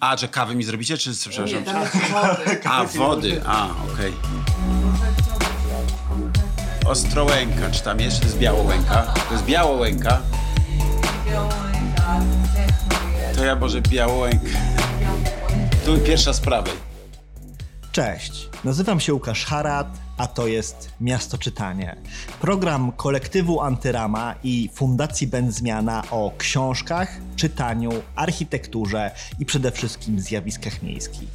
A, że kawy mi zrobicie, czy przepraszam? Nie, jest wody. A, wody. A, okej. Ostrołęka, czy tam jeszcze? To jest Białołęka. To jest Białołęka. To ja może Białołękę. Tu pierwsza z prawej. Cześć, nazywam się Łukasz Harat, a to jest Miasto Czytanie. Program kolektywu Antyrama i Fundacji Będzmiana o książkach, czytaniu, architekturze i przede wszystkim zjawiskach miejskich.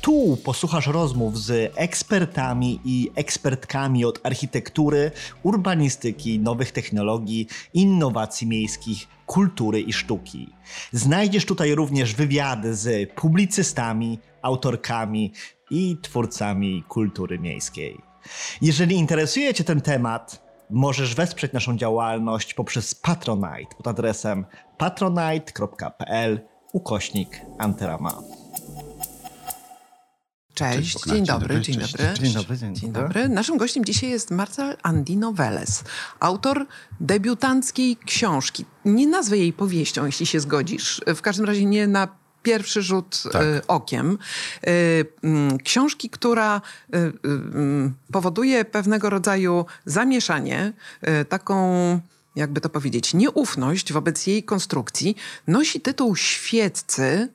Tu posłuchasz rozmów z ekspertami i ekspertkami od architektury, urbanistyki, nowych technologii, innowacji miejskich, kultury i sztuki. Znajdziesz tutaj również wywiady z publicystami, autorkami i twórcami kultury miejskiej. Jeżeli interesuje Cię ten temat, możesz wesprzeć naszą działalność poprzez Patronite pod adresem patronite.pl ukośnik Antyrama. Cześć, Bogna, dzień dzień dobry, dzień cześć, dobry. Dzień dobry, dzień Dzień dobry. dobry. Naszym gościem dzisiaj jest Marcel Andino Veles, autor debiutanckiej książki. Nie nazwę jej powieścią, jeśli się zgodzisz. W każdym razie nie na pierwszy rzut Tak. e, okiem. E, mm, książki, która mm, powoduje pewnego rodzaju zamieszanie, taką jakby to powiedzieć, nieufność wobec jej konstrukcji, nosi tytuł Świeccy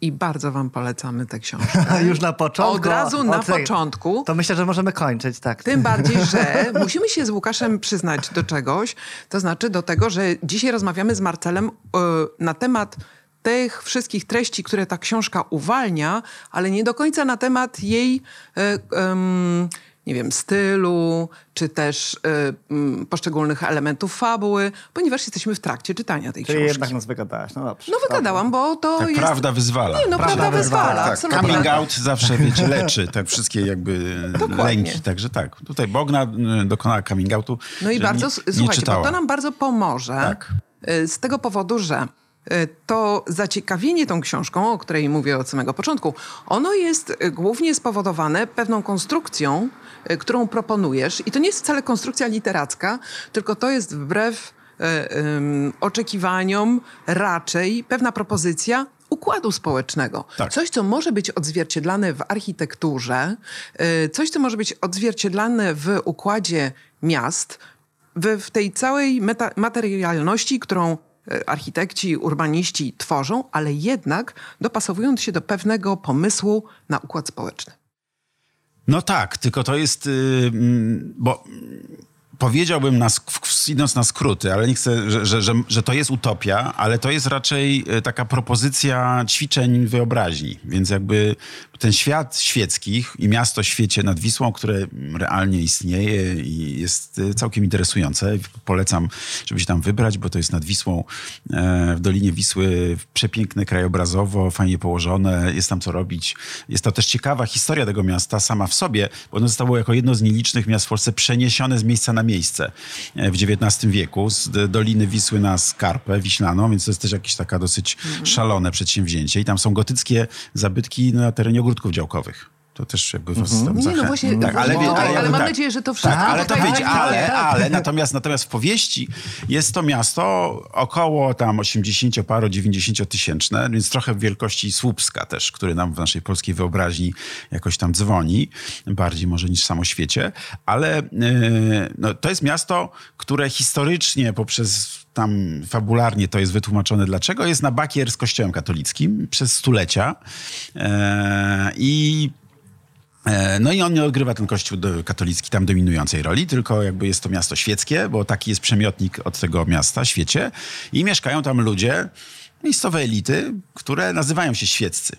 i bardzo wam polecamy tę książkę. Już na początku. Od razu na początku. To myślę, że możemy kończyć, tak. Tym bardziej, że musimy się z Łukaszem przyznać do czegoś, to znaczy do tego, że dzisiaj rozmawiamy z Marcelem e, na temat tych wszystkich treści, które ta książka uwalnia, ale nie do końca na temat jej, e, nie wiem, stylu, czy też e, poszczególnych elementów fabuły, ponieważ jesteśmy w trakcie czytania tej Czyli książki. jednak nas wygadałaś, no dobrze. No wygadałam, bo to Tak, jest... prawda wyzwala. Nie, no prawda, Prawda wyzwala, wyzwala, Tak, absolutnie. coming out zawsze, wiecie, leczy te wszystkie jakby Dokładnie. lęki. Także tak, tutaj Bogna y, dokonała coming outu. No i bardzo, nie, nie słuchajcie, bo to nam bardzo pomoże. Tak. y, Z tego powodu, że to zaciekawienie tą książką, o której mówię od samego początku, ono jest y, głównie spowodowane pewną konstrukcją, y, którą proponujesz. I to nie jest wcale konstrukcja literacka, tylko to jest wbrew oczekiwaniom raczej pewna propozycja układu społecznego. Tak. Coś, co może być odzwierciedlane w architekturze, coś, co może być odzwierciedlane w układzie miast, w, w tej całej materialności, którą e, architekci, urbaniści tworzą, ale jednak dopasowując się do pewnego pomysłu na układ społeczny. No tak, tylko to jest, y, mm, bo powiedziałbym, na, idąc na skróty, ale nie chcę, że, że, że, że to jest utopia, ale to jest raczej y, taka propozycja ćwiczeń wyobraźni. Więc jakby ten świat świeckich i miasto świecie nad Wisłą, które realnie istnieje i jest y, całkiem interesujące. Polecam, żeby się tam wybrać, bo to jest nad Wisłą, e, w Dolinie Wisły, przepiękne krajobrazowo, fajnie położone, jest tam co robić. Jest to też ciekawa historia tego miasta sama w sobie, bo ono zostało jako jedno z nielicznych miast w Polsce przeniesione z miejsca na miejsce e, w XIX wieku, z Doliny Wisły na Skarpę Wiślaną, więc to jest też jakieś taka dosyć szalone przedsięwzięcie. I tam są gotyckie zabytki na terenie ogródków działkowych. To też jakby was tam Nie, no właśnie, tak, ale, wie- tak, ale jakby mam tak. nadzieję, że to wszystko Tak, ale to będzie- ale, tak. ale natomiast, natomiast w powieści jest to miasto około tam 80 paro 90 tysięczne, więc trochę wielkości Słupska też, który nam w naszej polskiej wyobraźni jakoś tam dzwoni, bardziej może niż samo świecie, ale yy, no, to jest miasto, które historycznie poprzez tam fabularnie to jest wytłumaczone, dlaczego jest na bakier z kościołem katolickim przez stulecia yy, i E, No i on nie odgrywa ten kościół katolicki tam dominującej roli, tylko jakby jest to miasto świeckie, bo taki jest przemiotnik od tego miasta, świecie. I mieszkają tam ludzie, miejscowe elity, które nazywają się świeccy.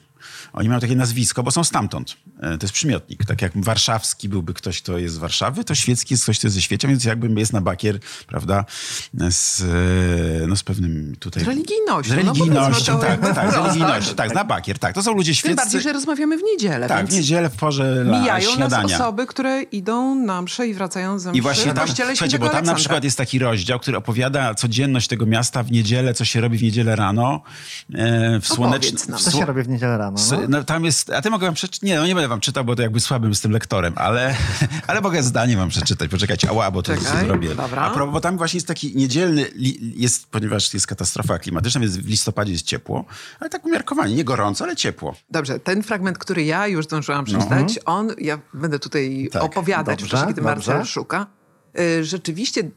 Oni mają takie nazwisko, bo są stamtąd. E, To jest przymiotnik. Tak jak warszawski byłby ktoś, kto jest z Warszawy, to świecki jest ktoś, kto jest ze świecie, więc jakby jest na bakier, prawda, z, e, no z pewnym tutaj... Z religijnością. Z No religijnością, to tak, tak, z wprost, religijnością, tak. tak, na bakier, tak. To są ludzie świeccy. Tym bardziej, że rozmawiamy w niedzielę, Tak, w niedzielę w porze mijają śniadania. nas osoby, które idą na mszę i wracają ze mszy I właśnie w tam, słuchajcie, bo tam na Aleksandra. przykład jest taki rozdział, który opowiada codzienność tego miasta w niedzielę, co się robi w niedzielę rano. E, w słoneczny, Opowiedz nam. w Co się robi w niedzielę rano? no. No, tam jest, a ty mogę wam przeczytać, nie, no nie będę wam czytał, bo to jakby słabym z tym lektorem, ale, ale mogę zdanie wam przeczytać, poczekajcie, ała, bo to Czekaj, zrobię. dobra. A pro, bo tam właśnie jest taki niedzielny, jest, ponieważ jest katastrofa klimatyczna, więc w listopadzie jest ciepło, ale tak umiarkowanie, nie gorąco, ale ciepło. Dobrze, ten fragment, który ja już zdążyłam przeczytać, on, ja będę tutaj No. Tak, opowiadać dobrze, w czasie, kiedy. Marcel szuka. Y, Rzeczywiście y,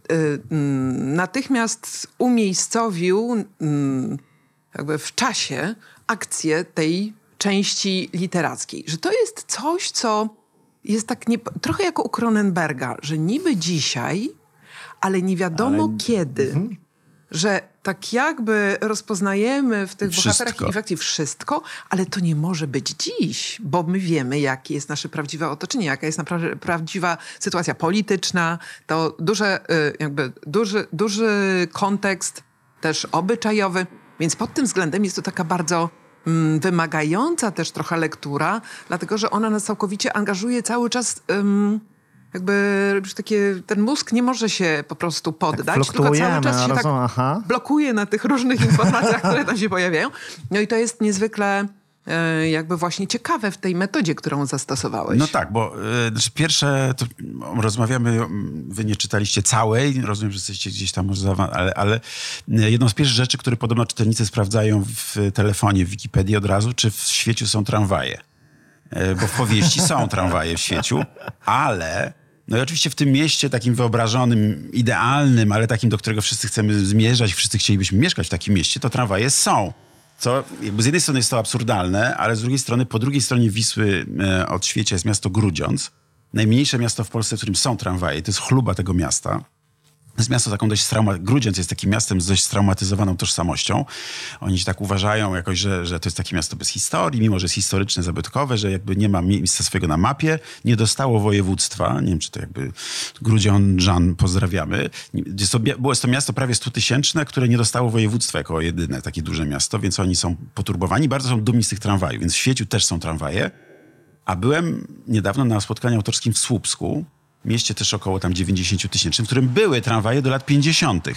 mm, natychmiast umiejscowił mm, jakby w czasie akcję tej części literackiej. Że to jest coś, co jest tak nie, trochę jako u Cronenberga, że niby dzisiaj, ale nie wiadomo kiedy. Mhm. Że tak jakby rozpoznajemy w tych Wszystko. bohaterach i w akcji wszystko, ale to nie może być dziś, bo my wiemy, jakie jest nasze prawdziwe otoczenie, jaka jest naprawdę prawdziwa sytuacja polityczna, to duże, y, jakby duży, duży kontekst też obyczajowy, więc pod tym względem jest to taka bardzo wymagająca też trochę lektura, dlatego że ona nas całkowicie angażuje cały czas. ym, jakby już takie, ten mózg nie może się po prostu poddać, tylko cały czas się tak rozumiem, aha. blokuje na tych różnych informacjach, które tam się pojawiają. No i to jest niezwykle jakby właśnie ciekawe w tej metodzie, którą zastosowałeś. No tak, bo y, znaczy pierwsze, mm, rozmawiamy, mm, wy nie czytaliście całej, rozumiem, że jesteście gdzieś tam może ale, ale y, jedną z pierwszych rzeczy, które podobno czytelnicy sprawdzają w telefonie, w Wikipedii od razu, czy w świeciu są tramwaje. Y, Bo w powieści są tramwaje w świeciu, ale no i oczywiście w tym mieście takim wyobrażonym, idealnym, ale takim, do którego wszyscy chcemy zmierzać, wszyscy chcielibyśmy mieszkać w takim mieście, to tramwaje są. Co z jednej strony jest to absurdalne, ale z drugiej strony, po drugiej stronie Wisły e, od świecia jest miasto Grudziądz. Najmniejsze miasto w Polsce, w którym są tramwaje. To jest chluba tego miasta. Jest miasto taką dość strauma... Jest takim miastem z dość straumatyzowaną tożsamością. Oni się tak uważają jakoś, że, że to jest takie miasto bez historii, mimo że jest historyczne, zabytkowe, że jakby nie ma miejsca swojego na mapie, nie dostało województwa. Nie wiem, czy to jakby Grudziądzan pozdrawiamy. Jest to, było jest to miasto prawie stutysięczne, które nie dostało województwa jako jedyne takie duże miasto, więc oni są poturbowani. Bardzo są dumni z tych tramwajów, więc w świeciu też są tramwaje. A byłem niedawno na spotkaniu autorskim w Słupsku, mieście też około tam 90 tysięcznym, w którym były tramwaje do lat 50.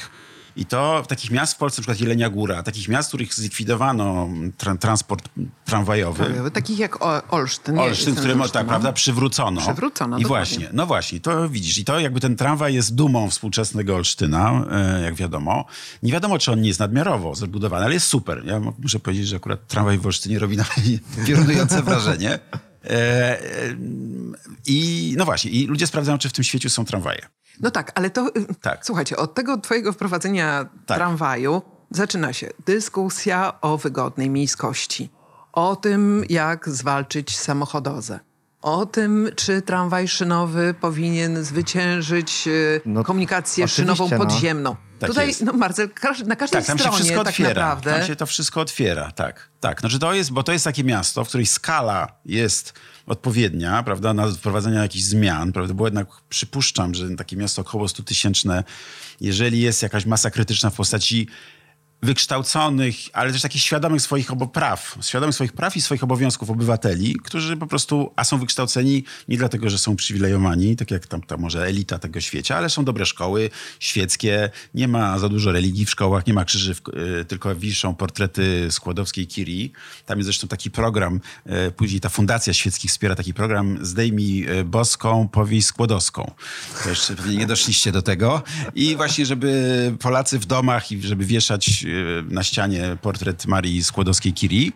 I to w takich miast w Polsce, na przykład Jelenia Góra, takich miast, w których zlikwidowano tra- transport tramwajowy. Takich jak o- Olsztyn. Olsztyn, jestem który z może, Olsztynu. tak, prawda, przywrócono. Przywrócono, I dokładnie. właśnie, no właśnie, to widzisz. I to jakby ten tramwaj jest dumą współczesnego Olsztyna, e, jak wiadomo. Nie wiadomo, czy on nie jest nadmiarowo zabudowany, ale jest super. Ja muszę powiedzieć, że akurat tramwaj w Olsztynie robi na mnie wrażenie. E, e, I no właśnie, i ludzie sprawdzają, czy w tym świecie są tramwaje. No tak, ale to... y, Tak. Słuchajcie, od tego twojego wprowadzenia Tak. tramwaju zaczyna się dyskusja o wygodnej miejskości. O tym, jak zwalczyć samochodozę. O tym, czy tramwaj szynowy powinien zwyciężyć y, No, komunikację szynową no. podziemną. Tak Tutaj, jest. no Marcel, na każdej Tak, tam się stronie wszystko tak otwiera. naprawdę... Tam się to wszystko otwiera, tak. Tak, znaczy to jest, bo to jest takie miasto, w której skala jest odpowiednia, prawda, na wprowadzenia jakichś zmian, prawda, bo jednak przypuszczam, że takie miasto około 100 tysięczne, jeżeli jest jakaś masa krytyczna w postaci wykształconych, ale też takich świadomych swoich praw, świadomych swoich praw i swoich obowiązków obywateli, którzy po prostu, a są wykształceni nie dlatego, że są przywilejowani, tak jak tam ta może elita tego świata, ale są dobre szkoły świeckie, nie ma za dużo religii w szkołach, nie ma krzyży, w, y, tylko wiszą portrety Skłodowskiej Curie. Tam jest zresztą taki program, y, później ta Fundacja Świeckich wspiera taki program Zdejmij y, Boską, powieść Skłodowską. To jeszcze pewnie nie doszliście do tego. I właśnie, żeby Polacy w domach i żeby wieszać na ścianie portret Marii Skłodowskiej-Curie.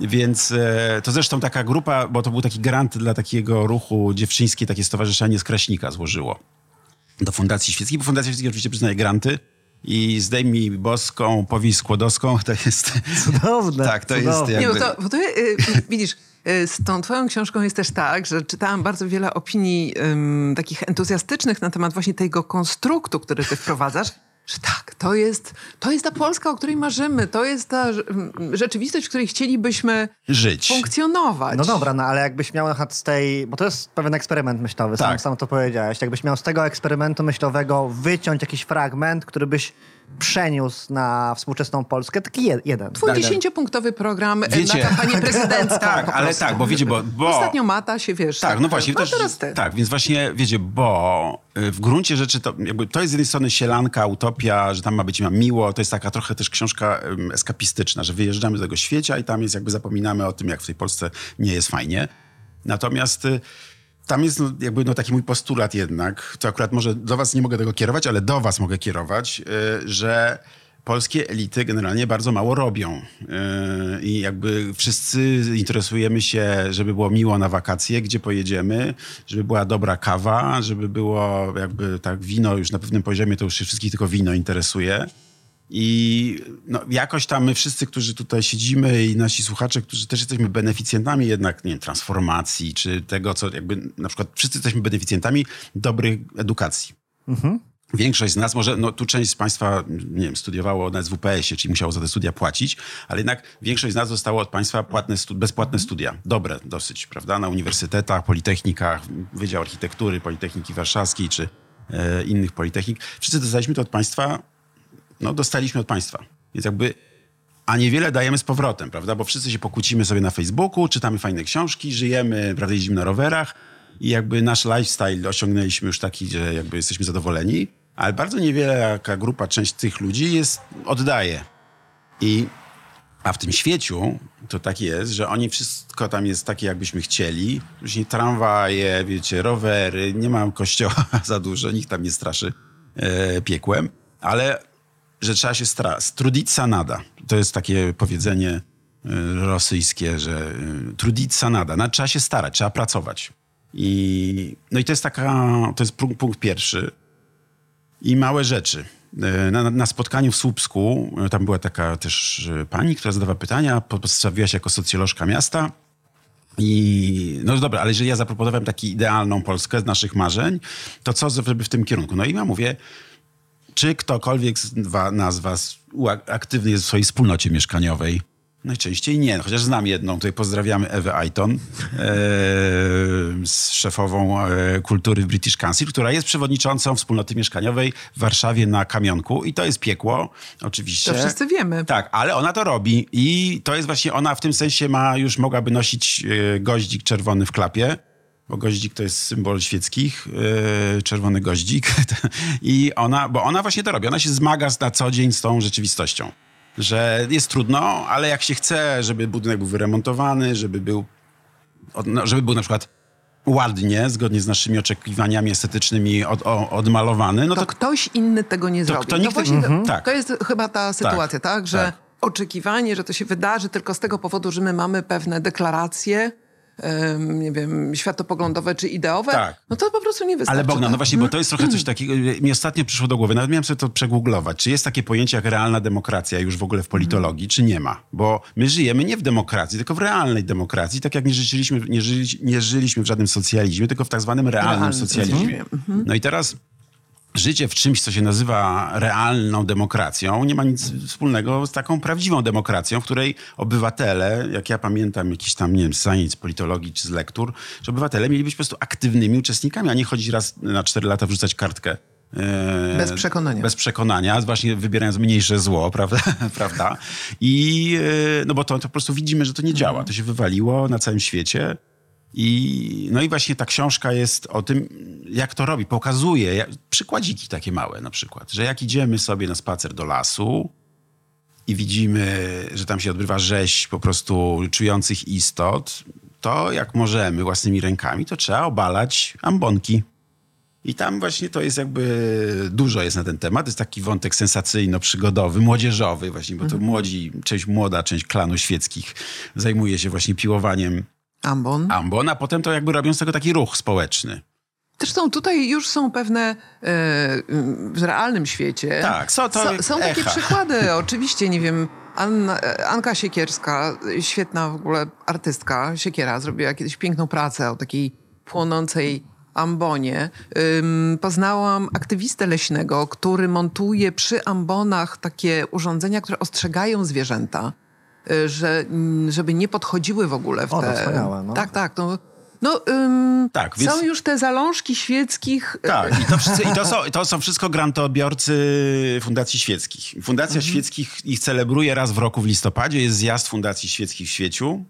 Więc e, to zresztą taka grupa, bo to był taki grant dla takiego ruchu dziewczyńskie, takie stowarzyszenie z Kraśnika złożyło do Fundacji Świeckiej, bo Fundacja Świecka oczywiście przyznaje granty i zdejmij boską, powieść skłodowską, to jest... Cudowne, Tak, to jest cudowne. jakby... Nie, no to, bo to y, widzisz, z tą twoją książką jest też tak, że czytałam bardzo wiele opinii ym, takich entuzjastycznych na temat właśnie tego konstruktu, który ty wprowadzasz, że tak, to jest, to jest ta Polska, o której marzymy, to jest ta rzeczywistość, w której chcielibyśmy Żyć. funkcjonować. No dobra, no ale jakbyś miał na z tej, bo to jest pewien eksperyment myślowy, sam, Tak. sam to powiedziałeś, jakbyś miał z tego eksperymentu myślowego wyciąć jakiś fragment, który byś przeniósł na współczesną Polskę, taki je, jeden. Twój Tak, tak. dziesięciopunktowy program e, Wiecie- na kampanię prezydencką. Tak, ale tak, bo wiecie, bo- bo- Ostatnio Mata się, wiesz... Tak, no właśnie. A też, teraz ty. Tak, więc właśnie, wiecie, bo y, w gruncie rzeczy to, jakby, to jest z jednej strony sielanka, utopia, że tam ma być ma miło, to jest taka trochę też książka eskapistyczna, że wyjeżdżamy z tego świecia i tam jest jakby zapominamy o tym, jak w tej Polsce nie jest fajnie. Natomiast y, tam jest no, jakby no, taki mój postulat jednak, to akurat może do was nie mogę tego kierować, ale do was mogę kierować, y, że polskie elity generalnie bardzo mało robią. Yy, I jakby wszyscy interesujemy się, żeby było miło na wakacje, gdzie pojedziemy, żeby była dobra kawa, żeby było jakby tak wino już na pewnym poziomie, to już się wszystkich tylko wino interesuje. I no, jakoś tam my wszyscy, którzy tutaj siedzimy i nasi słuchacze, którzy też jesteśmy beneficjentami jednak, nie wiem, transformacji, czy tego, co jakby na przykład wszyscy jesteśmy beneficjentami dobrej edukacji. Większość z nas, może no, tu część z Państwa, nie wiem, studiowało na SWPS-ie, czyli musiało za te studia płacić, ale jednak większość z nas dostało od państwa płatne bezpłatne studia. Dobre dosyć, prawda? Na uniwersytetach, politechnikach, Wydział Architektury, Politechniki Warszawskiej czy e, innych politechnik. Wszyscy dostaliśmy to od państwa, no dostaliśmy od państwa. Więc jakby, a niewiele dajemy z powrotem, prawda? Bo wszyscy się pokłócimy sobie na Facebooku, czytamy fajne książki, żyjemy, prawda, jeździmy na rowerach i jakby nasz lifestyle osiągnęliśmy już taki, że jakby jesteśmy zadowoleni, ale bardzo niewiele jaka grupa, część tych ludzi jest, oddaje. I a w tym świeciu to tak jest, że oni wszystko tam jest takie, jakbyśmy chcieli. Później tramwaje, wiecie, rowery, nie ma kościoła za dużo, nikt tam nie straszy e, piekłem, ale że trzeba się starać. Trudica nada. To jest takie powiedzenie e, rosyjskie, że e, trudica nada. No, trzeba się starać, trzeba pracować. I, no i to jest taka, to jest punkt, pierwszy i małe rzeczy. E, Na, na spotkaniu w Słupsku, tam była taka też pani, która zadawała pytania, po- przedstawiła się jako socjolożka miasta. I no dobra, ale jeżeli ja zaproponowałem taką idealną Polskę z naszych marzeń, to co, żeby w tym kierunku? No i ja mówię, czy ktokolwiek z nas was aktywny jest w swojej wspólnocie mieszkaniowej? Najczęściej nie, no, chociaż znam jedną. Tutaj pozdrawiamy Ewę Aiton, e, z szefową e, kultury w British Council, która jest przewodniczącą wspólnoty mieszkaniowej w Warszawie na Kamionku i to jest piekło, oczywiście. To wszyscy wiemy. Tak, ale ona to robi i to jest właśnie, ona w tym sensie ma, już mogłaby nosić e, goździk czerwony w klapie, bo goździk to jest symbol świeckich, e, czerwony goździk i ona, bo ona właśnie to robi, ona się zmaga na co dzień z tą rzeczywistością. Że jest trudno, ale jak się chce, żeby budynek był wyremontowany, żeby był, no, żeby był na przykład ładnie, zgodnie z naszymi oczekiwaniami estetycznymi od, o, odmalowany, no to, to, ktoś inny tego nie zrobi. to nikt to, tego- właśnie, tak. to jest chyba ta sytuacja, tak? Że tak. oczekiwanie, że to się wydarzy tylko z tego powodu, że my mamy pewne deklaracje, nie wiem, światopoglądowe czy ideowe, Tak. no to po prostu nie wystarczy. Ale Bogdan, no tak? właśnie, bo to jest trochę coś takiego, mi ostatnio przyszło do głowy, nawet miałem sobie to przegooglować, czy jest takie pojęcie jak realna demokracja już w ogóle w politologii, czy nie ma? Bo my żyjemy nie w demokracji, tylko w realnej demokracji, tak jak nie, żyliśmy, nie, żyli, nie żyliśmy w żadnym socjalizmie, tylko w tak zwanym realnym socjalizmie. socjalizmie. No i teraz życie w czymś, co się nazywa realną demokracją, nie ma nic wspólnego z taką prawdziwą demokracją, w której obywatele, jak ja pamiętam jakiś tam, nie wiem, z politologii czy z lektur, że obywatele mieli być po prostu aktywnymi uczestnikami, a nie chodzić raz na cztery lata wrzucać kartkę. e, Bez przekonania. Bez przekonania, właśnie wybierając mniejsze zło, prawda? prawda? I e, no bo to, to po prostu widzimy, że to nie działa. To się wywaliło na całym świecie. I, no i właśnie ta książka jest o tym, jak to robi. Pokazuje jak, przykładziki takie małe na przykład, że jak idziemy sobie na spacer do lasu i widzimy, że tam się odbywa rzeź po prostu czujących istot, to jak możemy własnymi rękami, to trzeba obalać ambonki. I tam właśnie to jest jakby dużo jest na ten temat. jest taki wątek sensacyjno-przygodowy, młodzieżowy właśnie, bo to młodzi, część młoda, część klanu świeckich zajmuje się właśnie piłowaniem Ambon. ambon, a potem to jakby robią z tego taki ruch społeczny. Zresztą tutaj już są pewne e, w realnym świecie. Tak, są to są, są takie echa. przykłady, oczywiście, nie wiem. Anna, Anka Siekierska, świetna w ogóle artystka, Siekiera, zrobiła kiedyś piękną pracę o takiej płonącej ambonie. Ym, poznałam aktywistę leśnego, który montuje przy ambonach takie urządzenia, które ostrzegają zwierzęta, że, mm, żeby nie podchodziły w ogóle w O, te... wspaniałe, no. Tak, tak. No, No, ym, Tak, więc- są już te zalążki świeckich. e, Tak, i to, wszyscy, i to, są, to są wszystko grantoodbiorcy Fundacji Świeckich. Fundacja Świeckich ich celebruje raz w roku w listopadzie. Jest zjazd Fundacji Świeckich w Świeciu.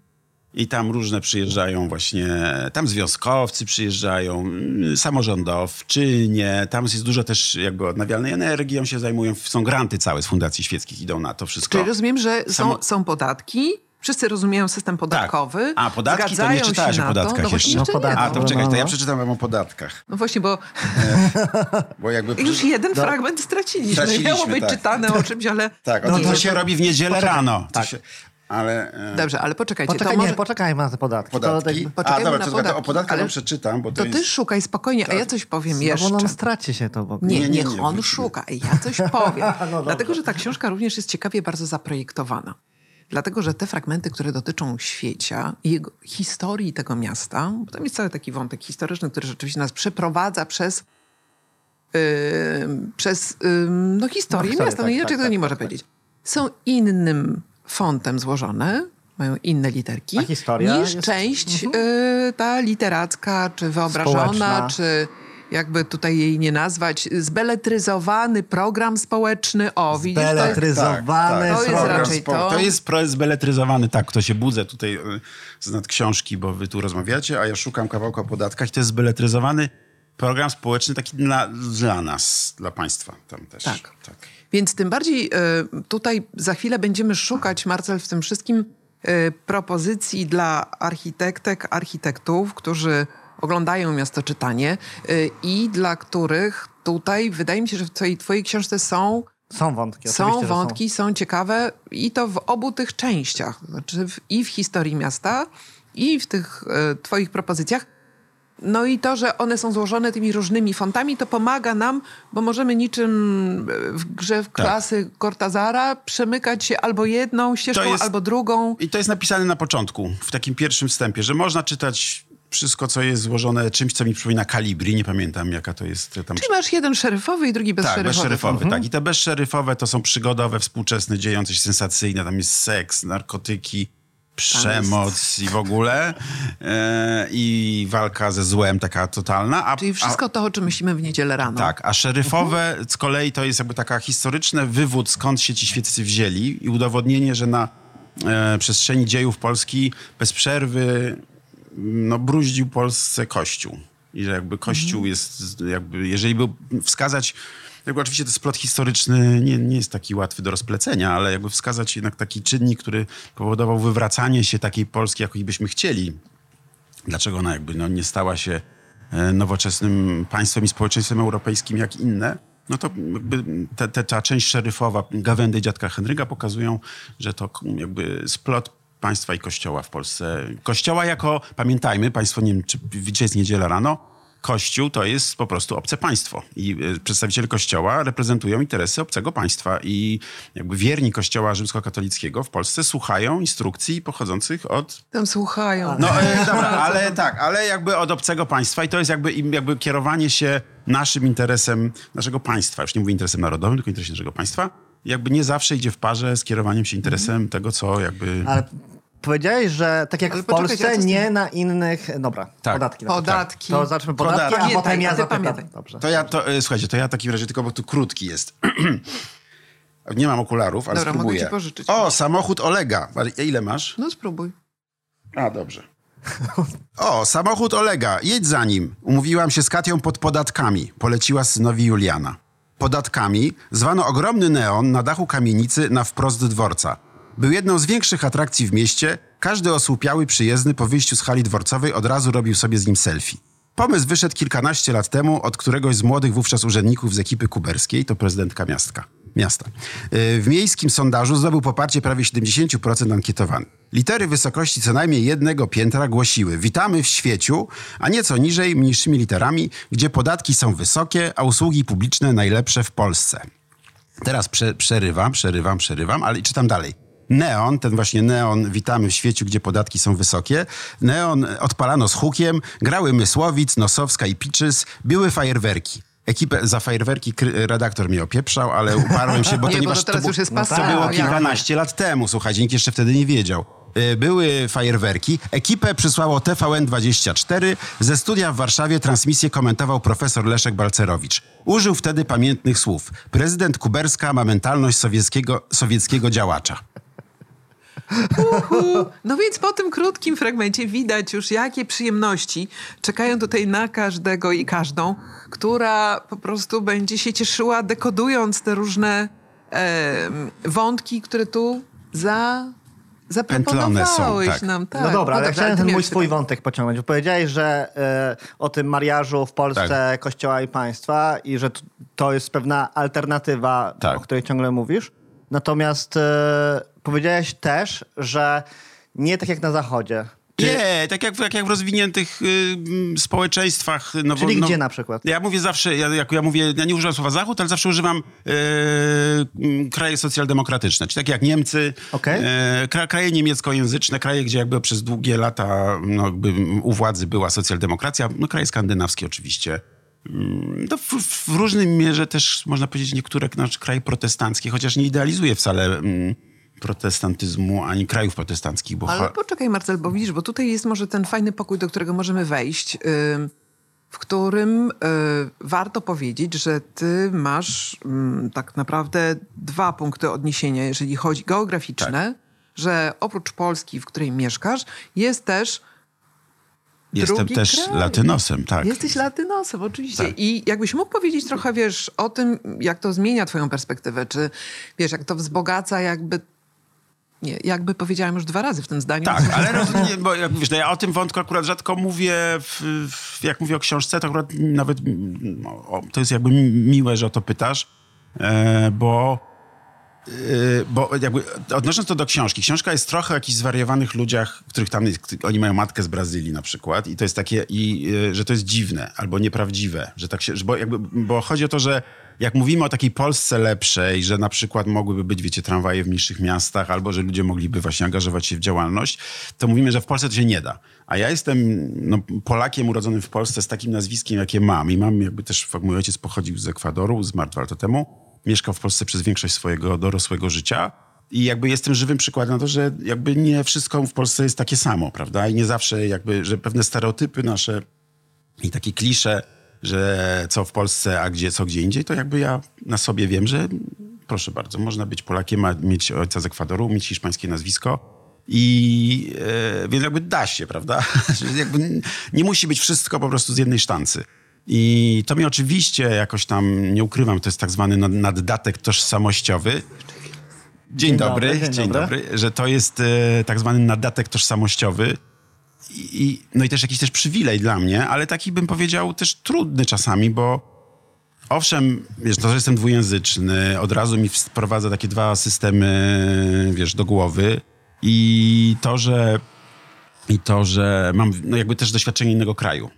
I tam różne przyjeżdżają właśnie, tam związkowcy przyjeżdżają, mm, samorządowczynie, tam jest dużo też jakby odnawialnej energii, on się zajmują, są granty całe z Fundacji Świeckich, idą na to wszystko. Czyli rozumiem, że są, Samo- są podatki, wszyscy rozumieją system podatkowy. A, podatki to nie czytałeś się o na to. podatkach no jeszcze. No, podatki. A, to No, czekaj, no, to ja no. przeczytam wam o podatkach. No właśnie, bo Bo jakby już jeden fragment straciliśmy. Straciliśmy, Miało być tak. czytane o czymś, ale... Tak, o No tym, to- się robi w niedzielę Poczekaj, rano. To tak. się, ale... e, Dobrze, ale poczekajcie. Poczekaj, to może... nie, poczekajmy na te podatki. Podatki? To, Poczekajmy A, dobra, na to, to o podatki, podatkach ale- przeczytam, bo to, To ty jest... szukaj spokojnie, a ja coś powiem no jeszcze. bo nam straci się to. Bo... Nie, Nie, nie, niech nie, on wróćmy. szuka. Ja coś powiem. No Dlatego, że ta książka również jest ciekawie bardzo zaprojektowana. Dlatego, że te fragmenty, które dotyczą świecia i jego historii tego miasta, bo tam jest cały taki wątek historyczny, który rzeczywiście nas przeprowadza przez, yy, przez yy, no, historię historię, miasta. No tak, inaczej tak, to nie tak, może tak, powiedzieć. Są innym fontem złożone, mają inne literki, niż jest- część yy, ta literacka, czy wyobrażona, Społeczna. czy jakby tutaj jej nie nazwać, zbeletryzowany program społeczny. O, widzisz, to jest, Zbeletryzowany To jest program. raczej to. To jest pro- zbeletryzowany, tak, to się budzę tutaj e, z nad książki, bo wy tu rozmawiacie, a ja szukam kawałka o podatkach. To jest zbeletryzowany program społeczny taki dla, dla nas, dla państwa tam też. Tak. tak. Więc tym bardziej y, tutaj za chwilę będziemy szukać, Marcel, w tym wszystkim y, propozycji dla architektek, architektów, którzy oglądają miasto czytanie y, i dla których tutaj wydaje mi się, że w twojej, twojej książce są Są wątki. Są wątki, są. ciekawe i to w obu tych częściach. Znaczy w, i w historii miasta, i w tych e, twoich propozycjach. No i to, że one są złożone tymi różnymi fontami, to pomaga nam, bo możemy niczym e, w grze w Tak. klasy Cortazara przemykać się albo jedną ścieżką, jest- albo drugą. I to jest napisane na początku, w takim pierwszym wstępie, że można czytać wszystko, co jest złożone czymś, co mi przypomina Kalibri. Nie pamiętam, jaka to jest tam Czyli masz jeden szeryfowy i drugi Tak, bezszeryfowy. bezszeryfowy, tak. I te bezszeryfowe to są przygodowe, współczesne, dziejące się sensacyjne. Tam jest seks, narkotyki, przemoc i w ogóle. E, I walka ze złem taka totalna. A, Czyli wszystko to, o czym myślimy w niedzielę rano. A, tak, a szeryfowe z kolei to jest jakby taka historyczny wywód, skąd się ci świeccy wzięli i udowodnienie, że na e, przestrzeni dziejów Polski bez przerwy no, bruździł Polsce Kościół. I że jakby Kościół jest, jakby, jeżeli by wskazać, jakby oczywiście to jest plot historyczny, nie, nie jest taki łatwy do rozplecenia, ale jakby wskazać jednak taki czynnik, który powodował wywracanie się takiej Polski, jakiej byśmy chcieli. Dlaczego ona jakby no, nie stała się e, nowoczesnym państwem i społeczeństwem europejskim jak inne? No to te, te, ta część szeryfowa Gawędy i dziadka Henryka pokazują, że to jakby splot państwa i kościoła w Polsce. Kościoła jako, pamiętajmy, państwo, nie wiem, czy widzicie, jest niedziela rano, Kościół to jest po prostu obce państwo. I e, przedstawiciele Kościoła reprezentują interesy obcego państwa. I jakby wierni Kościoła rzymskokatolickiego w Polsce słuchają instrukcji pochodzących od Tam słuchają. no e, dobra, ale tak, ale jakby od obcego państwa i to jest jakby, jakby kierowanie się naszym interesem, naszego państwa, już nie mówię interesem narodowym, tylko interesem naszego państwa, jakby nie zawsze idzie w parze z kierowaniem się interesem tego, co jakby... Ale powiedziałeś, że tak jak Ale w co Polsce, tym? nie na innych... Dobra, Tak. podatki. Podatki. To zacznę podatki, Podatki. a potem ja zapytam. Dobrze. To ja, to, e, słuchajcie, to ja w takim razie tylko, bo tu krótki jest. nie mam okularów, ale Dobra, mogę spróbuję. ci pożyczyć. O, samochód Olega. Ile masz? No spróbuj. A, dobrze. O, samochód Olega, jedź za nim. Umówiłam się z Katią pod podatkami. Poleciła synowi Juliana. Podatkami zwano ogromny neon na dachu kamienicy na wprost dworca. Był jedną z większych atrakcji w mieście. Każdy osłupiały przyjezdny po wyjściu z hali dworcowej od razu robił sobie z nim selfie. Pomysł wyszedł kilkanaście lat temu od któregoś z młodych wówczas urzędników z ekipy kuberskiej, to prezydentka miastka. miasta. Yy, W miejskim sondażu zdobył poparcie prawie 70% ankietowanych. Litery wysokości co najmniej jednego piętra głosiły Witamy w świeciu, a nieco niżej mniejszymi literami, gdzie podatki są wysokie, a usługi publiczne najlepsze w Polsce. Teraz prze, przerywam, przerywam, przerywam, ale czytam dalej. Neon, ten właśnie neon, witamy w świecie, gdzie podatki są wysokie. Neon odpalano z hukiem, grały Mysłowic, Nosowska i Piczys, były fajerwerki. Ekipę za fajerwerki redaktor mnie opieprzał, ale uparłem się, bo to Nie, nie bo to już jest to pasane, było jak- kilkanaście lat temu, słuchajcie, nikt jeszcze wtedy nie wiedział. y, były fajerwerki. Ekipę przysłało TVN24. Ze studia w Warszawie transmisję komentował profesor Leszek Balcerowicz. Użył wtedy pamiętnych słów. Prezydent Kuberska ma mentalność sowieckiego, sowieckiego działacza. Uhu. No więc po tym krótkim fragmencie widać już, jakie przyjemności czekają tutaj na każdego i każdą, która po prostu będzie się cieszyła, dekodując te różne e, wątki, które tu za, zaproponowałeś są, tak. nam. Tak. No dobra, ale dobrze, chciałem ten mój swój pytanie. wątek pociągnąć. Bo powiedziałeś, że e, o tym mariażu w Polsce Tak. kościoła i państwa i że to jest pewna alternatywa, Tak. o której ciągle mówisz. Natomiast e, powiedziałeś też, że nie tak jak na Zachodzie. Czy- Nie, tak jak, w- tak jak w rozwiniętych y, społeczeństwach. No, Czyli no, gdzie na przykład? Ja mówię zawsze, ja, jak ja mówię, ja nie używam słowa Zachód, ale zawsze używam m, kraje socjaldemokratyczne, czyli takie jak Niemcy, Okej. e, kra, kraje niemieckojęzyczne, kraje, gdzie jakby przez długie lata no, jakby u władzy była socjaldemokracja, no kraje skandynawskie oczywiście. No, w, w różnym mierze też można powiedzieć niektóre kraje protestanckie, chociaż nie idealizuję wcale mm, protestantyzmu ani krajów protestanckich, bo Ale poczekaj, Marcel, bo widzisz, bo tutaj jest może ten fajny pokój, do którego możemy wejść, w którym y, warto powiedzieć, że ty masz ym, tak naprawdę dwa punkty odniesienia, jeżeli chodzi geograficzne, Tak. że oprócz Polski, w której mieszkasz, jest też jestem drugi też kraj. latynosem, tak. Jesteś latynosem, oczywiście. Tak. I jakbyś mógł powiedzieć trochę, wiesz, o tym, jak to zmienia twoją perspektywę, czy wiesz, jak to wzbogaca jakby... Nie, jakby powiedziałam już dwa razy w tym zdaniu. Tak, ale nie, bo jak wiesz, no ja o tym wątku akurat rzadko mówię, w, w, jak mówię o książce, to akurat nawet no, to jest jakby mi- miłe, że o to pytasz, e, bo, e, bo jakby odnosząc to do książki, książka jest trochę o jakichś zwariowanych ludziach, których tam jest, oni mają matkę z Brazylii na przykład i to jest takie, i, e, że to jest dziwne albo nieprawdziwe, że tak się, bo, jakby, bo chodzi o to, że jak mówimy o takiej Polsce lepszej, że na przykład mogłyby być, wiecie, tramwaje w mniejszych miastach, albo że ludzie mogliby właśnie angażować się w działalność, to mówimy, że w Polsce to się nie da. A ja jestem no, Polakiem urodzonym w Polsce z takim nazwiskiem, jakie mam. I mam jakby też, mój ojciec pochodził z Ekwadoru, zmarł dwa lata temu. Mieszkał w Polsce przez większość swojego dorosłego życia. I jakby jestem żywym przykładem na to, że jakby nie wszystko w Polsce jest takie samo, prawda? I nie zawsze jakby, że pewne stereotypy nasze i takie klisze, że co w Polsce, a gdzie, co gdzie indziej, to jakby ja na sobie wiem, że proszę bardzo, można być Polakiem, a mieć ojca z Ekwadoru, mieć hiszpańskie nazwisko. I e, więc jakby da się, prawda? Jakby nie musi być wszystko po prostu z jednej sztancy. I to mi oczywiście jakoś tam, nie ukrywam, to jest tak zwany nad- naddatek tożsamościowy. Dzień, Dzień dobry, dobry, dzień dzień dobry. dobry, że to jest e, tak zwany naddatek tożsamościowy. I, no i też jakiś też przywilej dla mnie, ale taki bym powiedział też trudny czasami, bo owszem, wiesz, to, że jestem dwujęzyczny, od razu mi wprowadza takie dwa systemy, wiesz, do głowy i to, że i to, że mam no jakby też doświadczenie innego kraju.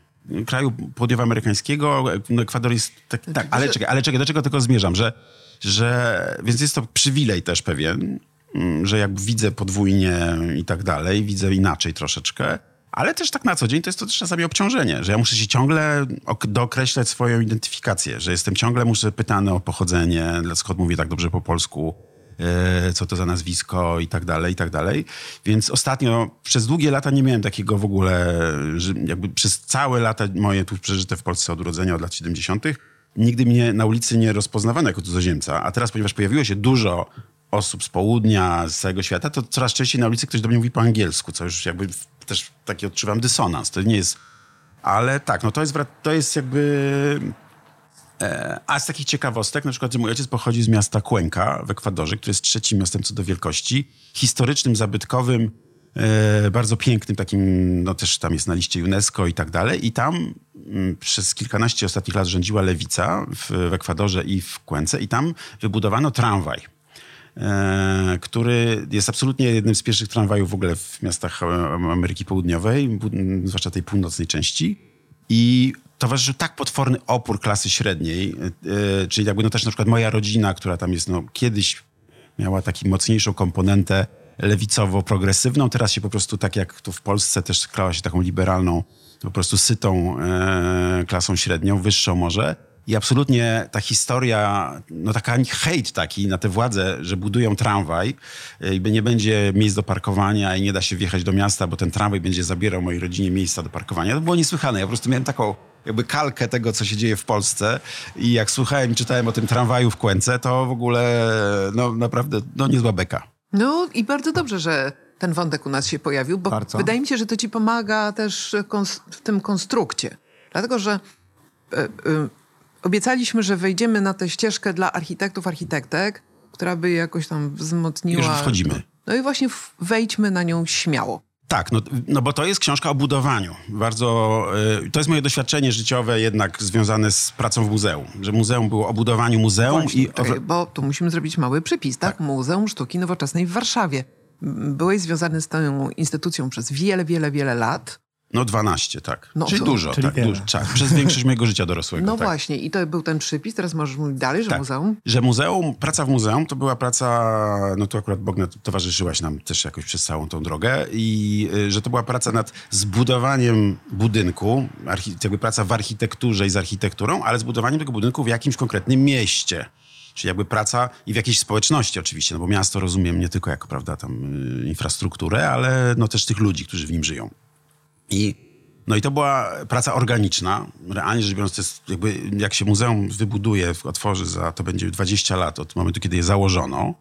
Kraju południowoamerykańskiego, no Ekwador jest tak, tak ale czekaj, ale czekaj, do czego tylko zmierzam, że, że więc jest to przywilej też pewien, mm, że jakby widzę podwójnie i tak dalej, widzę inaczej troszeczkę, ale też tak na co dzień to jest to też czasami obciążenie, że ja muszę się ciągle ok- dookreślać swoją identyfikację, że jestem ciągle muszę pytany o pochodzenie, skąd mówię tak dobrze po polsku, e, co to za nazwisko i tak dalej, i tak dalej. Więc ostatnio przez długie lata nie miałem takiego w ogóle, że jakby przez całe lata moje tu przeżyte w Polsce od urodzenia, od lat 70., nigdy mnie na ulicy nie rozpoznawano jako cudzoziemca. A teraz, ponieważ pojawiło się dużo osób z południa, z całego świata, to coraz częściej na ulicy ktoś do mnie mówi po angielsku, co już jakby też taki odczuwam dysonans. To nie jest... Ale tak, no to jest, to jest jakby a z takich ciekawostek, na przykład, że mój ojciec pochodzi z miasta Cuenca w Ekwadorze, które jest trzecim miastem co do wielkości, historycznym, zabytkowym, e, bardzo pięknym, takim, no też tam jest na liście UNESCO i tak dalej. I tam mm, przez kilkanaście ostatnich lat rządziła lewica w, w Ekwadorze i w Cuence i tam wybudowano tramwaj. E, który jest absolutnie jednym z pierwszych tramwajów w ogóle w miastach e, Ameryki Południowej, zwłaszcza tej północnej części. I towarzyszył tak potworny opór klasy średniej, e, czyli jakby no też na przykład moja rodzina, która tam jest no, kiedyś miała taką mocniejszą komponentę lewicowo-progresywną, teraz się po prostu tak jak tu w Polsce też sklała się taką liberalną, po prostu sytą klasą średnią, wyższą może. I absolutnie ta historia, no taka hejt taki na tę władzę, że budują tramwaj y, i nie będzie miejsc do parkowania i nie da się wjechać do miasta, bo ten tramwaj będzie zabierał mojej rodzinie miejsca do parkowania. To było niesłychane. Ja po prostu miałem taką jakby kalkę tego, co się dzieje w Polsce i jak słuchałem i czytałem o tym tramwaju w Kłęce, to w ogóle no naprawdę no niezła beka. No i bardzo dobrze, że ten wątek u nas się pojawił, bo Bardzo. wydaje mi się, że to ci pomaga też w tym konstrukcie. Dlatego, że e, e, obiecaliśmy, że wejdziemy na tę ścieżkę dla architektów, architektek, która by jakoś tam wzmocniła... Już wchodzimy. No i właśnie wejdźmy na nią śmiało. Tak, no, no bo to jest książka o budowaniu. Bardzo, y, to jest moje doświadczenie życiowe jednak związane z pracą w muzeum. Że muzeum było o budowaniu muzeum Właśnie, i... czekaj, bo tu musimy zrobić mały przypis, tak? Muzeum Sztuki Nowoczesnej w Warszawie. Byłeś związany z tą instytucją przez wiele, wiele, wiele lat. No 12, tak. No, czyli to- dużo, czyli tak, dużo, tak. Przez większość mojego życia dorosłego. No tak. właśnie, i to był ten przypis. Teraz możesz mówić dalej, że Tak. muzeum. Że muzeum, praca w muzeum to była praca, no tu akurat Bogna towarzyszyłaś nam też jakoś przez całą tą drogę i y, że to była praca nad zbudowaniem budynku, jakby praca w architekturze i z architekturą, ale zbudowaniem tego budynku w jakimś konkretnym mieście. Czyli jakby praca i w jakiejś społeczności oczywiście, no bo miasto rozumiem nie tylko jako, prawda, tam y, infrastrukturę, ale no też tych ludzi, którzy w nim żyją. I, no i to była praca organiczna. Realnie rzecz biorąc, to jest jakby jak się muzeum wybuduje, otworzy za, to będzie 20 lat od momentu, kiedy je założono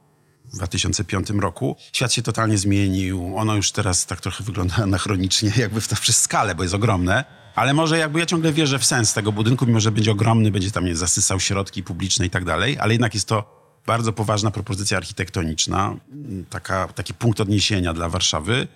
w 2005 roku. Świat się totalnie zmienił. Ono już teraz tak trochę wygląda anachronicznie, jakby w to przez skalę, bo jest ogromne. Ale może jakby ja ciągle wierzę w sens tego budynku, mimo że będzie ogromny, będzie tam nie zasysał środki publiczne i tak dalej, ale jednak jest to bardzo poważna propozycja architektoniczna, taka, taki punkt odniesienia dla Warszawy.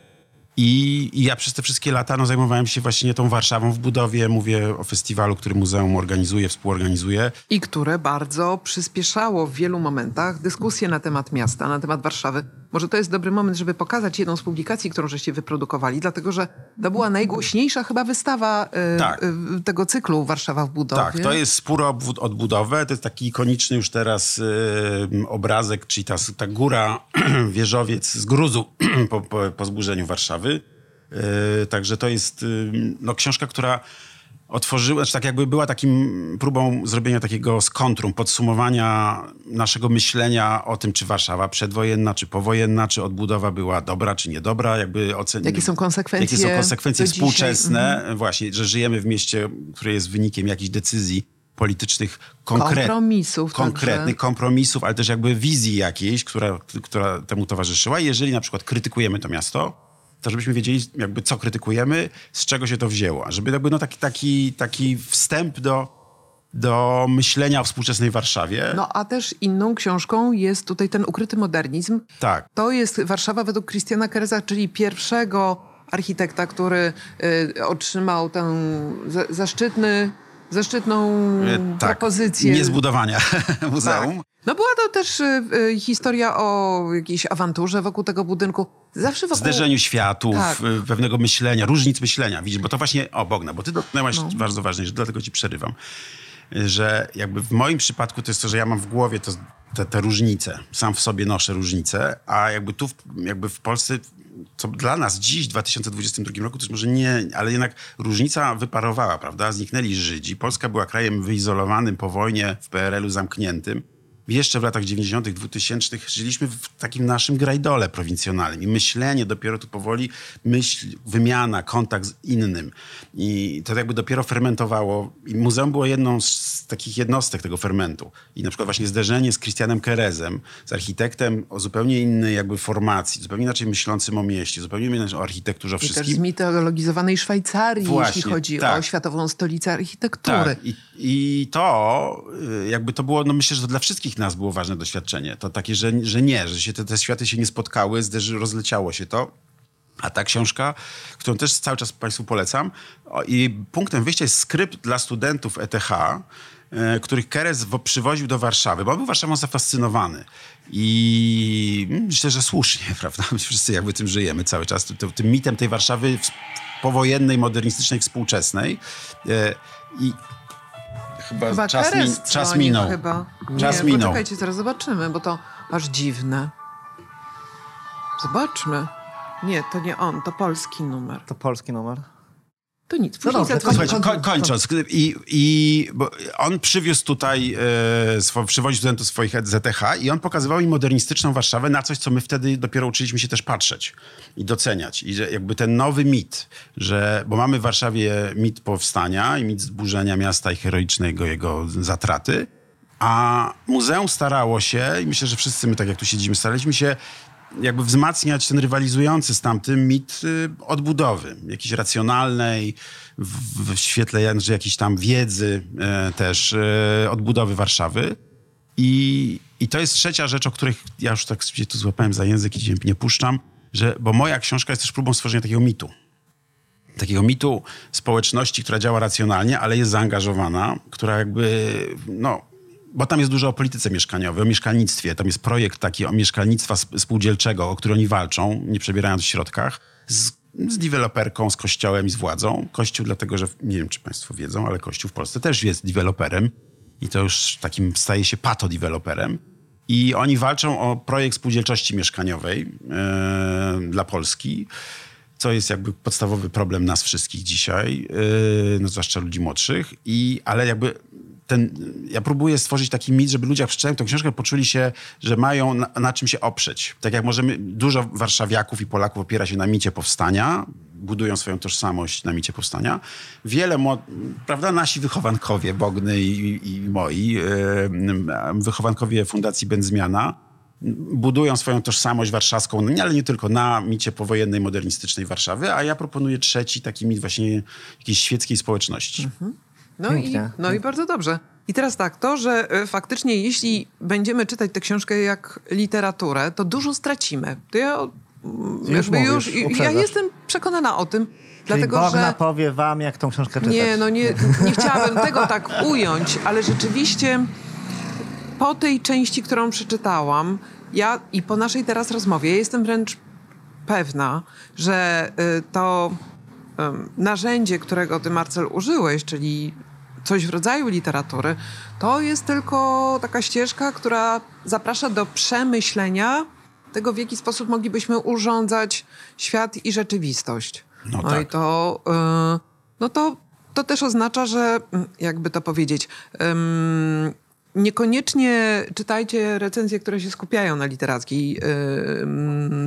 I, I ja przez te wszystkie lata no, zajmowałem się właśnie tą Warszawą w budowie. Mówię o festiwalu, który muzeum organizuje, współorganizuje. I które bardzo przyspieszało w wielu momentach dyskusję na temat miasta, na temat Warszawy. Może to jest dobry moment, żeby pokazać jedną z publikacji, którą żeście wyprodukowali, dlatego że to była najgłośniejsza chyba wystawa e, Tak. e, tego cyklu Warszawa w budowie. Tak, to jest spór o obwód- odbudowę. To jest taki ikoniczny już teraz y, obrazek, czyli ta, ta góra, wieżowiec z gruzu po, po, po zburzeniu Warszawy. Y, także to jest y, no, książka, która otworzyła, znaczy tak jakby była takim próbą zrobienia takiego skontrum, podsumowania naszego myślenia o tym, czy Warszawa przedwojenna, czy powojenna, czy odbudowa była dobra, czy niedobra, jakby ocen... Jakie są konsekwencje Jakie są konsekwencje współczesne, właśnie, że żyjemy w mieście, które jest wynikiem jakichś decyzji politycznych konkret, Kompromisów konkretnych także. kompromisów, ale też jakby wizji jakiejś, która, która temu towarzyszyła. Jeżeli na przykład krytykujemy to miasto, to żebyśmy wiedzieli jakby co krytykujemy, z czego się to wzięło. Żeby jakby no taki, taki, taki wstęp do, do myślenia o współczesnej Warszawie. No a też inną książką jest tutaj ten ukryty modernizm. Tak. To jest Warszawa według Christiana Kereza, czyli pierwszego architekta, który y, otrzymał tę za, zaszczytny, zaszczytną E, tak, propozycję. niezbudowania muzeum. Tak. No była to też y, y, historia o jakiejś awanturze wokół tego budynku. Zawsze wokół... zderzeniu światów, Tak. y, pewnego myślenia, różnic myślenia. Widzisz, bo to właśnie, o Bogna, bo ty dotknęłaś No. bardzo ważnej rzeczy, dlatego ci przerywam. Y, Że jakby w moim przypadku to jest to, że ja mam w głowie to, te, te różnice. Sam w sobie noszę różnice, a jakby tu, jakby w Polsce, co dla nas dziś, w 2022 roku, jest może nie, ale jednak różnica wyparowała, prawda? Zniknęli Żydzi. Polska była krajem wyizolowanym po wojnie, w PRL-u zamkniętym. Jeszcze w latach 90., 2000 żyliśmy w takim naszym grajdole prowincjonalnym i myślenie dopiero tu powoli, myśl, wymiana, kontakt z innym. I to jakby dopiero fermentowało. I muzeum było jedną z takich jednostek tego fermentu. I na przykład właśnie zderzenie z Christianem Kerezem, z architektem o zupełnie innej jakby formacji, zupełnie inaczej myślącym o mieście, zupełnie inaczej o architekturze, I też z wszystkim. mitologizowanej Szwajcarii, Właśnie, jeśli chodzi tak. o światową stolicę architektury. Tak, i, i to y, jakby to było, no myślę, że to dla wszystkich nas było ważne doświadczenie. To takie, że, że nie, że się te, te światy się nie spotkały, zderzy, rozleciało się to. A ta książka, którą też cały czas Państwu polecam, i punktem wyjścia jest skrypt dla studentów ETH, e, których Keres wo- przywoził do Warszawy, bo był Warszawą zafascynowany. I myślę, że słusznie, prawda? My wszyscy jakby tym żyjemy cały czas, tym, tym mitem tej Warszawy powojennej, modernistycznej, współczesnej. E, I chyba, Chyba czas, min, czas minął. Chyba. Czas nie, minął. Poczekajcie, zaraz zobaczymy, bo to aż dziwne. Zobaczmy. Nie, to nie on, to polski numer. To polski numer. To nic, później dobrze, zadzwonię. Słuchajcie, ko kończąc, i, i on przywiózł tutaj, e, swo, przywoził studentów swoich ZTH i on pokazywał im modernistyczną Warszawę na coś, co my wtedy dopiero uczyliśmy się też patrzeć i doceniać. I że jakby ten nowy mit, że, bo mamy w Warszawie mit powstania i mit zburzenia miasta i heroicznego jego zatraty, a muzeum starało się, i myślę, że wszyscy my, tak jak tu siedzimy, staraliśmy się jakby wzmacniać ten rywalizujący z tamtym mit y, odbudowy, jakiejś racjonalnej, w, w świetle że jakiejś tam wiedzy y, też, y, odbudowy Warszawy. I, I to jest trzecia rzecz, o której ja już tak się tu złapałem za język i nie puszczam, że, bo moja książka jest też próbą stworzenia takiego mitu. Takiego mitu społeczności, która działa racjonalnie, ale jest zaangażowana, która jakby, no, bo tam jest dużo o polityce mieszkaniowej, o mieszkalnictwie. Tam jest projekt taki o mieszkalnictwa spółdzielczego, o który oni walczą, nie przebierając w środkach, z, z deweloperką, z kościołem i z władzą. Kościół dlatego, że nie wiem, czy państwo wiedzą, ale Kościół w Polsce też jest deweloperem i to już takim staje się pato-deweloperem. I oni walczą o projekt spółdzielczości mieszkaniowej yy, dla Polski, co jest jakby podstawowy problem nas wszystkich dzisiaj, yy, no zwłaszcza ludzi młodszych. I, ale jakby ten, ja próbuję stworzyć taki mit, żeby ludzie jak przeczytają tę książkę, poczuli się, że mają na, na, czym się oprzeć. Tak jak możemy, dużo warszawiaków i Polaków opiera się na micie powstania, budują swoją tożsamość na micie powstania. Wiele, prawda, nasi wychowankowie, Bogny i, i moi, yy, wychowankowie Fundacji Będzmiana, budują swoją tożsamość warszawską, no ale nie tylko na micie powojennej, modernistycznej Warszawy, a ja proponuję trzeci taki mit właśnie jakiejś świeckiej społeczności. Mhm. No i, no i bardzo dobrze. I teraz tak, to, że e, faktycznie jeśli będziemy czytać tę książkę jak literaturę, to dużo stracimy. To ja już, mówisz, już ja jestem przekonana o tym. Czyli dlatego, Bogna że... powie wam, jak tą książkę czytać. Nie, no nie, nie chciałabym tego tak ująć, ale rzeczywiście po tej części, którą przeczytałam, ja i po naszej teraz rozmowie, jestem wręcz pewna, że y, to narzędzie, którego ty, Marcel, użyłeś, czyli coś w rodzaju literatury, to jest tylko taka ścieżka, która zaprasza do przemyślenia tego, w jaki sposób moglibyśmy urządzać świat i rzeczywistość. No, no tak. i to, y, no to, to też oznacza, że mm, jakby to powiedzieć, niekoniecznie czytajcie recenzje, które się skupiają na literackiej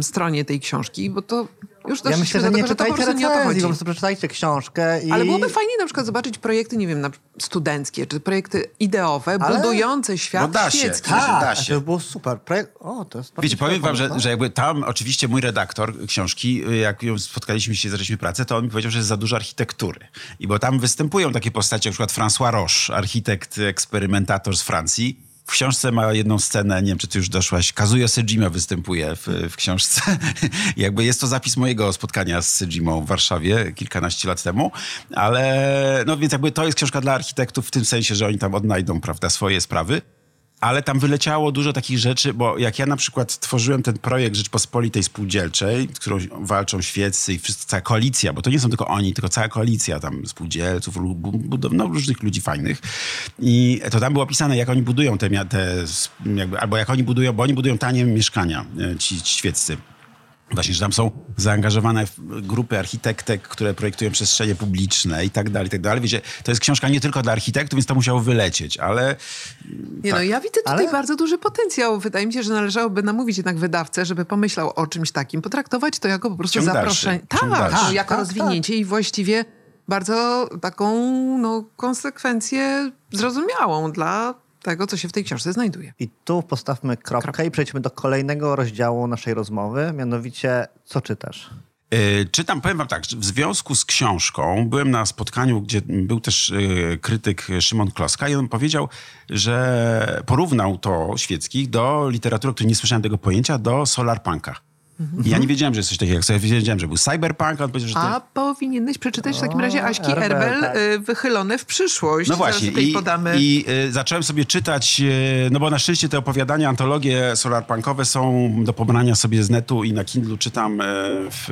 stronie tej książki, bo to już ja myślę, że nie czytajcie że recenzji, po prostu przeczytajcie książkę. I... Ale byłoby fajnie na przykład zobaczyć projekty, nie wiem, studenckie, czy projekty ideowe, Ale... budujące świat no da się, świecki. Tak, da się. to było super. Projekt... O, to jest Wiecie, powiem wam, że, że jakby tam oczywiście mój redaktor książki, jak ją spotkaliśmy się, zaczęliśmy pracę, to on mi powiedział, że jest za dużo architektury. I bo tam występują takie postacie, jak na przykład François Roche, architekt, eksperymentator z Francji, w książce ma jedną scenę, nie wiem, czy ty już doszłaś, Kazuya Sejima występuje w, w książce. Jakby jest to zapis mojego spotkania z Sejimą w Warszawie kilkanaście lat temu, ale no więc jakby to jest książka dla architektów w tym sensie, że oni tam odnajdą, prawda, swoje sprawy ale tam wyleciało dużo takich rzeczy, bo jak ja na przykład tworzyłem ten projekt Rzeczpospolitej Spółdzielczej, z którą walczą świeccy i wszyscy, cała koalicja, bo to nie są tylko oni, tylko cała koalicja tam spółdzielców, no, różnych ludzi fajnych. I to tam było opisane, jak oni budują te, te jakby, albo jak oni budują, bo oni budują tanie mieszkania, e, ci, ci świeccy. Właśnie, że tam są zaangażowane grupy architektek, które projektują przestrzenie publiczne i tak dalej, i tak dalej. Wiecie, to jest książka nie tylko dla architektów, więc to musiało wylecieć, ale... Nie no, tak. no, ja widzę tutaj ale... bardzo duży potencjał. Wydaje mi się, że należałoby namówić jednak wydawcę, żeby pomyślał o czymś takim, potraktować to jako po prostu Ciąg zaproszenie. Dalszy. Tak, tak, jako tak, rozwinięcie tak. i właściwie bardzo taką no, konsekwencję zrozumiałą dla tego, co się w tej książce znajduje. I tu postawmy kropkę, kropkę. i przejdźmy do kolejnego rozdziału naszej rozmowy, mianowicie co czytasz? Yy, czytam, powiem wam tak, w związku z książką byłem na spotkaniu, gdzie był też yy, krytyk Szymon Kloska i on powiedział, że porównał to świeckich do literatury, której nie słyszałem tego pojęcia, do solarpunka. Mhm. Ja nie wiedziałem, że jest coś takiego. Jak sobie wiedziałem, że był cyberpunk, on powiedział, że to... A powinieneś przeczytać w takim razie Aśki Erbel, Erbel tak. Y, wychylone w przyszłość. No właśnie. I, podamy... i y, zacząłem sobie czytać, y, no bo na szczęście te opowiadania, antologie solarpunkowe są do pobrania sobie z netu i na Kindlu czytam y, w,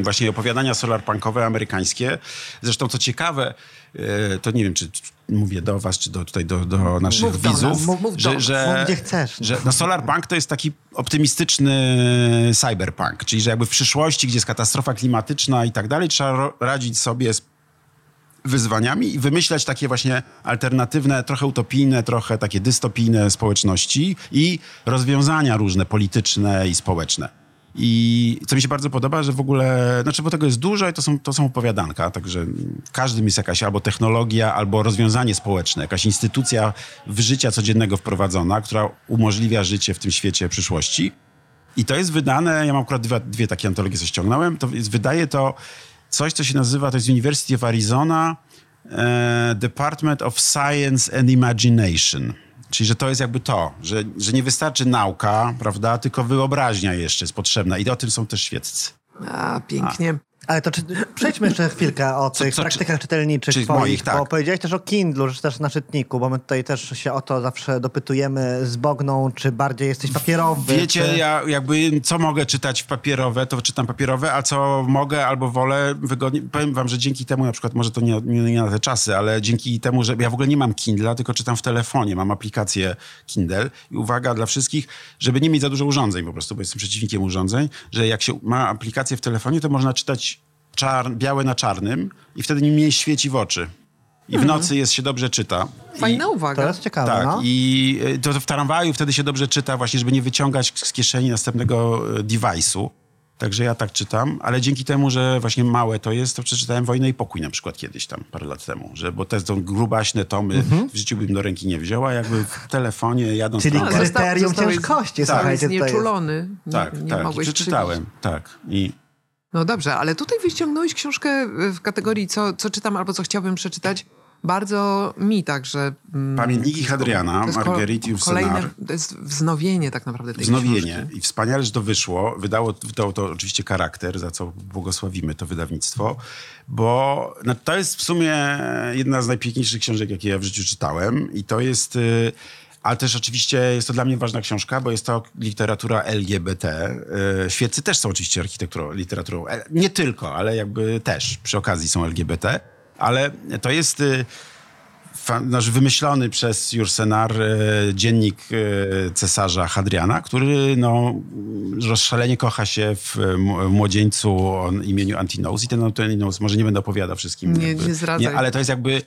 y, właśnie opowiadania solarpunkowe amerykańskie. Zresztą co ciekawe, y, to nie wiem, czy mówię do was, czy do, tutaj do, do naszych mów widzów, do mów, mów że, że, mów gdzie chcesz. Że, no Solar Punk to jest taki optymistyczny e, cyberpunk, czyli że jakby w przyszłości, gdzie jest katastrofa klimatyczna i tak dalej, trzeba radzić sobie z wyzwaniami i wymyślać takie właśnie alternatywne, trochę utopijne, trochę takie dystopijne społeczności i rozwiązania różne polityczne i społeczne. I co mi się bardzo podoba, że w ogóle, znaczy bo tego jest dużo i to są, to są opowiadanka, także w każdym jest jakaś albo technologia, albo rozwiązanie społeczne, jakaś instytucja w życia codziennego wprowadzona, która umożliwia życie w tym świecie przyszłości. I to jest wydane, ja mam akurat dwie, dwie takie antologie, co ściągnąłem, to jest, wydaje to coś, co się nazywa, to jest University of Arizona e, Department of Science and Imagination. Czyli, że to jest jakby to, że, że nie wystarczy nauka, prawda, tylko wyobraźnia jeszcze jest potrzebna i o tym są też świeccy. A, pięknie. Ale to czy, przejdźmy jeszcze chwilkę o Co- tych co- praktykach czytelniczych czy twoich, moich, tak. bo powiedziałeś też o Kindlu, że też na czytniku, bo my tutaj też się o to zawsze dopytujemy z Bogną, czy bardziej jesteś papierowy. Wiecie, czy... ja jakby co mogę czytać w papierowe, to czytam papierowe, a co mogę albo wolę wygodnie. Powiem wam, że dzięki temu, na przykład, może to nie, nie, nie na te czasy, ale dzięki temu, że ja w ogóle nie mam Kindla, tylko czytam w telefonie, mam aplikację Kindle i uwaga dla wszystkich, żeby nie mieć za dużo urządzeń po prostu, bo jestem przeciwnikiem urządzeń, że jak się ma aplikację w telefonie, to można czytać czar, białe na czarnym i wtedy nie mniej świeci w oczy. I w nocy jest się dobrze czyta. Fajna I, uwaga. To jest ciekawe, tak, no. i y, to w tramwaju wtedy się dobrze czyta właśnie, żeby nie wyciągać z kieszeni następnego y, device'u. Także ja tak czytam, ale dzięki temu, że właśnie małe to jest, to przeczytałem Wojnę i Pokój na przykład kiedyś tam, parę lat temu, że, bo te są grubaśne tomy, Mhm. w życiu bym do ręki nie wziął, a jakby w telefonie jadąc Czyli kryterium ciężkości, Zostałeś słuchajcie, jest. znieczulony. Nie, Tak, nie tak, przeczytałem, tak. I No dobrze, ale tutaj wyciągnąłeś książkę w kategorii co, co czytam albo co chciałbym przeczytać. Bardzo mi także... mm, Pamiętniki Hadriana, to Yourcenar. kolejne, To jest wznowienie tak naprawdę tej Wznowienie. książki. I wspaniale, że to wyszło. Wydało, wydało to oczywiście charakter, za co błogosławimy to wydawnictwo, bo no, to jest w sumie jedna z najpiękniejszych książek, jakie ja w życiu czytałem. I to jest... y, Ale też oczywiście jest to dla mnie ważna książka, bo jest to literatura LGBT. Y, Świeccy też są oczywiście architekturą, literaturą. e, Nie tylko, ale jakby też przy okazji są LGBT. Ale to jest fa- nasz wymyślony przez Jursenar e, dziennik e, cesarza Hadriana, który no, rozszalenie kocha się w e, młodzieńcu o imieniu Antinous. I ten Antinous, może nie będę opowiadał wszystkim. Nie- jakby, nie zdradzaj. ale to jest jakby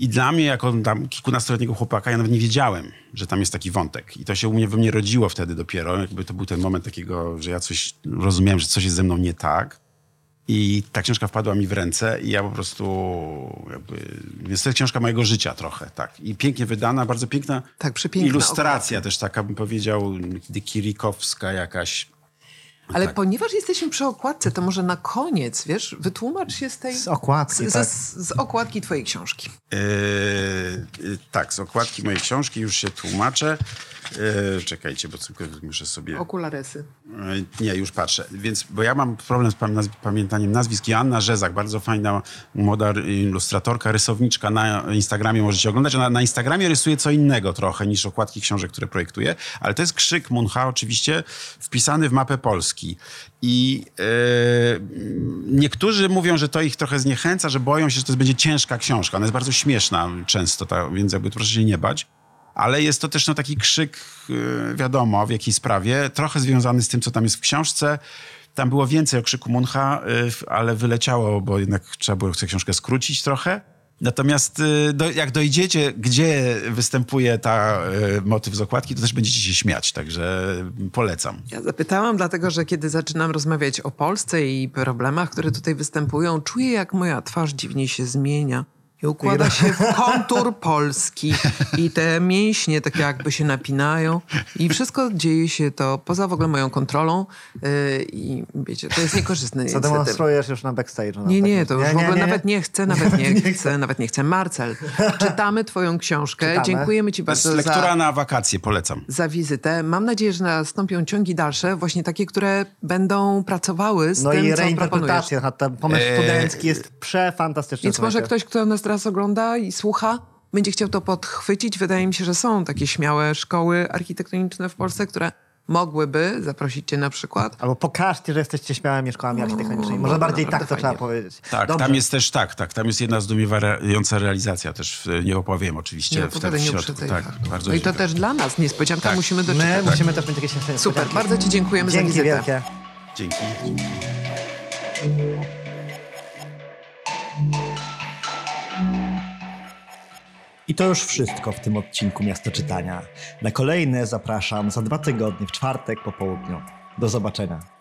i dla mnie, jako tam kilkunastoletniego chłopaka, ja nawet nie wiedziałem, że tam jest taki wątek. I to się u mnie we mnie rodziło wtedy dopiero. Jakby to był ten moment takiego, że ja coś rozumiałem, że coś jest ze mną nie tak. I ta książka wpadła mi w ręce i ja po prostu jakby... Jest to książka mojego życia trochę, tak. I pięknie wydana, bardzo piękna Tak, ilustracja też taka, bym powiedział, Kirikowska jakaś. Ale Tak. ponieważ jesteśmy przy okładce, to może na koniec, wiesz, wytłumacz się z tej... Z okładki, z, tak. z, z okładki twojej książki. Yy, yy, tak, z okładki mojej książki już się tłumaczę. Yy, czekajcie, bo tylko muszę sobie... Okularesy. E, Nie, już patrzę. Więc, bo ja mam problem z pamiętaniem nazwisk. Joanna Rzezak, bardzo fajna młoda ilustratorka, rysowniczka na Instagramie możecie oglądać. Ona na Instagramie rysuje co innego trochę niż okładki książek, które projektuje, ale to jest krzyk Muncha oczywiście wpisany w mapę Polski. I e, niektórzy mówią, że to ich trochę zniechęca, że boją się, że to będzie ciężka książka. Ona jest bardzo śmieszna często, ta, więc jakby proszę się nie bać. Ale jest to też no, taki krzyk, yy, wiadomo, w jakiej sprawie, trochę związany z tym, co tam jest w książce. Tam było więcej o krzyku Muncha, yy, ale wyleciało, bo jednak trzeba było tę książkę skrócić trochę. Natomiast yy, do, jak dojdziecie, gdzie występuje ta yy, motyw z okładki, to też będziecie się śmiać, także polecam. Ja zapytałam, dlatego że kiedy zaczynam rozmawiać o Polsce i problemach, które tutaj występują, czuję, jak moja twarz dziwnie się zmienia. I układa się w kontur Polski. I te mięśnie tak jakby się napinają. I wszystko dzieje się to poza w ogóle moją kontrolą. Yy, I wiecie, to jest niekorzystne Co demonstrujesz już na backstage'u. Nie, no, nie, tak. to już w ogóle nawet nie chcę, nawet nie, chcę, nawet nie chcę. Marcel, czytamy twoją książkę. Czytamy. Dziękujemy ci To jest bardzo lektura za, na wakacje, polecam. za wizytę. Mam nadzieję, że nastąpią ciągi dalsze, właśnie takie, które będą pracowały z No tym, i co proponujesz. reinterpretacja, na ten pomysł Eee, studencki jest przefantastyczny. Więc może ktoś, kto nas teraz ogląda i słucha, będzie chciał to podchwycić. Wydaje mi się, że są takie śmiałe szkoły architektoniczne w Polsce, które mogłyby zaprosić cię na przykład. Albo pokażcie, że jesteście śmiałymi szkołami architektonicznymi. Może no, bardziej tak naprawdę to trzeba fajnie. powiedzieć. Tak, Dobrze. tam jest też tak, tak. Tam jest jedna zdumiewająca realizacja też. Nie opowiem oczywiście Nie, w, wcale w nie środku. Tak, bardzo No i to też dla nas niespodzianka, Tak. musimy My doczekać. musimy też mieć jakieś. Super, bardzo ci dziękujemy za Dzięki wizytę. wielkie. Dzięki. I to już wszystko w tym odcinku Miasto Czytania. Na kolejne zapraszam za dwa tygodnie w czwartek po południu. Do zobaczenia.